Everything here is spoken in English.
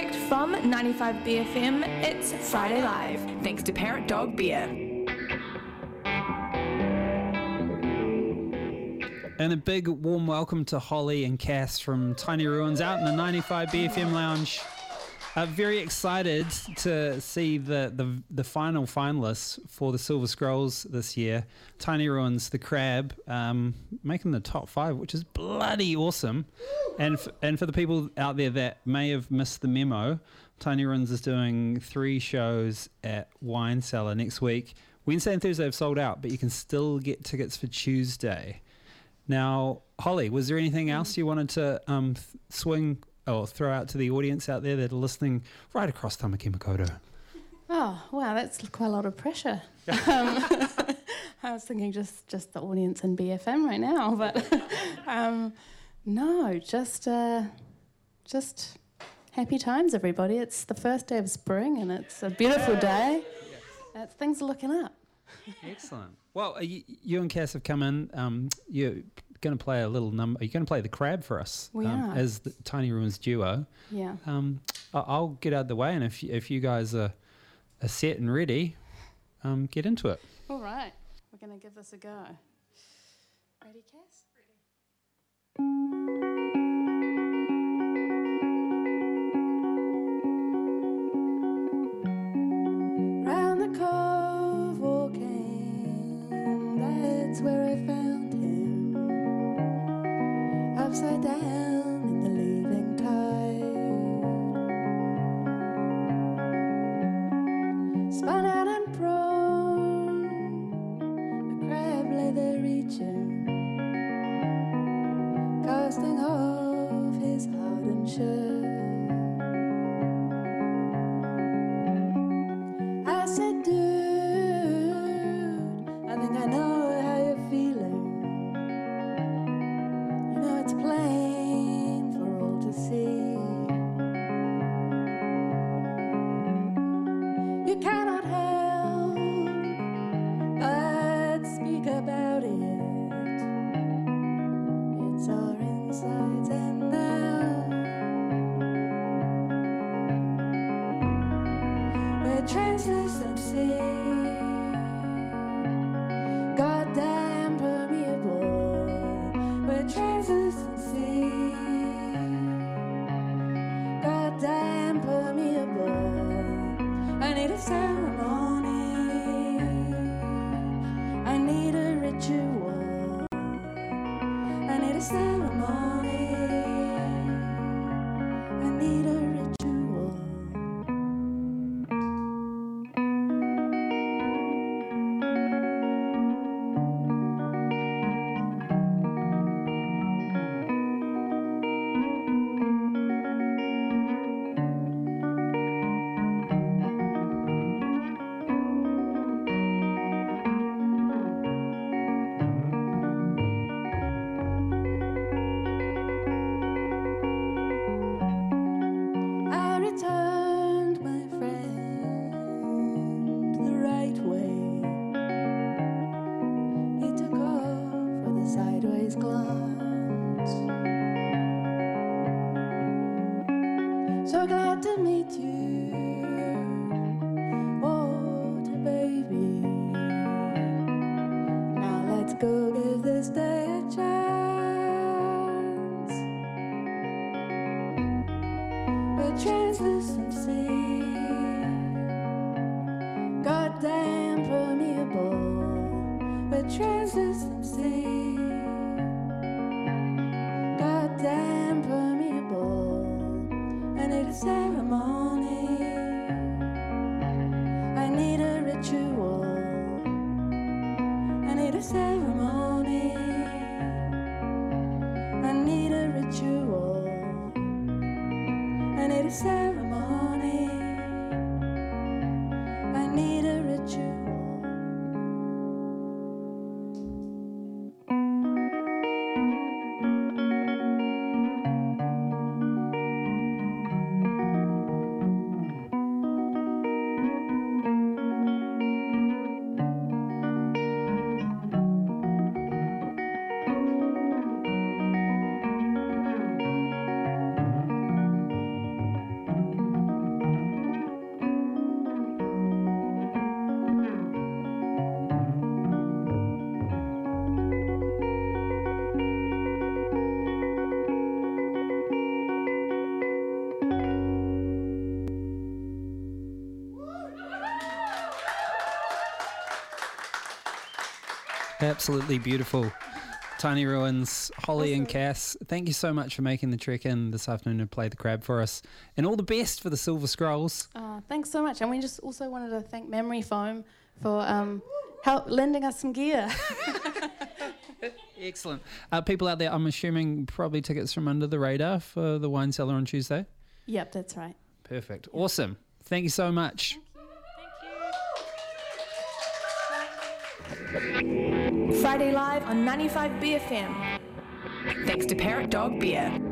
Direct from 95BFM, it's Friday Live. Thanks to Parrot Dog Beer. And a big warm welcome to Holly and Cass from Tiny Ruins out in the 95 BFM lounge. Uh, very excited to see the, the the final finalists for the Silver Scrolls this year. Tiny Ruins, the Crab, um, making the top five, which is bloody awesome. And f- and for the people out there that may have missed the memo, Tiny Ruins is doing three shows at Wine Cellar next week. Wednesday and Thursday have sold out, but you can still get tickets for Tuesday. Now, Holly, was there anything else you wanted to um, swing or throw out to the audience out there that are listening right across Tamaki Makaurau? Oh wow, that's quite a lot of pressure. um, I was thinking just just the audience in BFM right now, but um, no, just uh, just happy times, everybody. It's the first day of spring, and it's a beautiful day. It's, things are looking up. Excellent. Well, uh, you, you and Cass have come in. Um, you're going to play a little number. You're going to play the crab for us We um, are. as the Tiny Ruins duo. Yeah. Um, I'll get out of the way, and if you, if you guys are, are set and ready, um, get into it. All right, we're going to give this a go. Ready, Cass? Round the cove walking, that's where I found. Upside down in the leaving tide. Spun out and prone, the crab lay there reaching, casting off his hardened shirt. Sideways glance. So glad to meet you, water baby. Now let's go give this day a chance. We're translucent. Goddamn permeable. We're translucent. Absolutely beautiful. Tiny Ruins, Holly and Cass, thank you so much for making the trek in this afternoon to play the crab for us. And all the best for the Silver Scrolls. Uh, thanks so much. And we just also wanted to thank Memory Foam for um, help lending us some gear. Excellent. Uh, people out there, I'm assuming probably tickets from Under the Radar for the wine cellar on Tuesday. yep, that's right. Perfect. Awesome. Thank you so much. Friday Live on 95 BFM. Thanks to Parrot Dog Beer.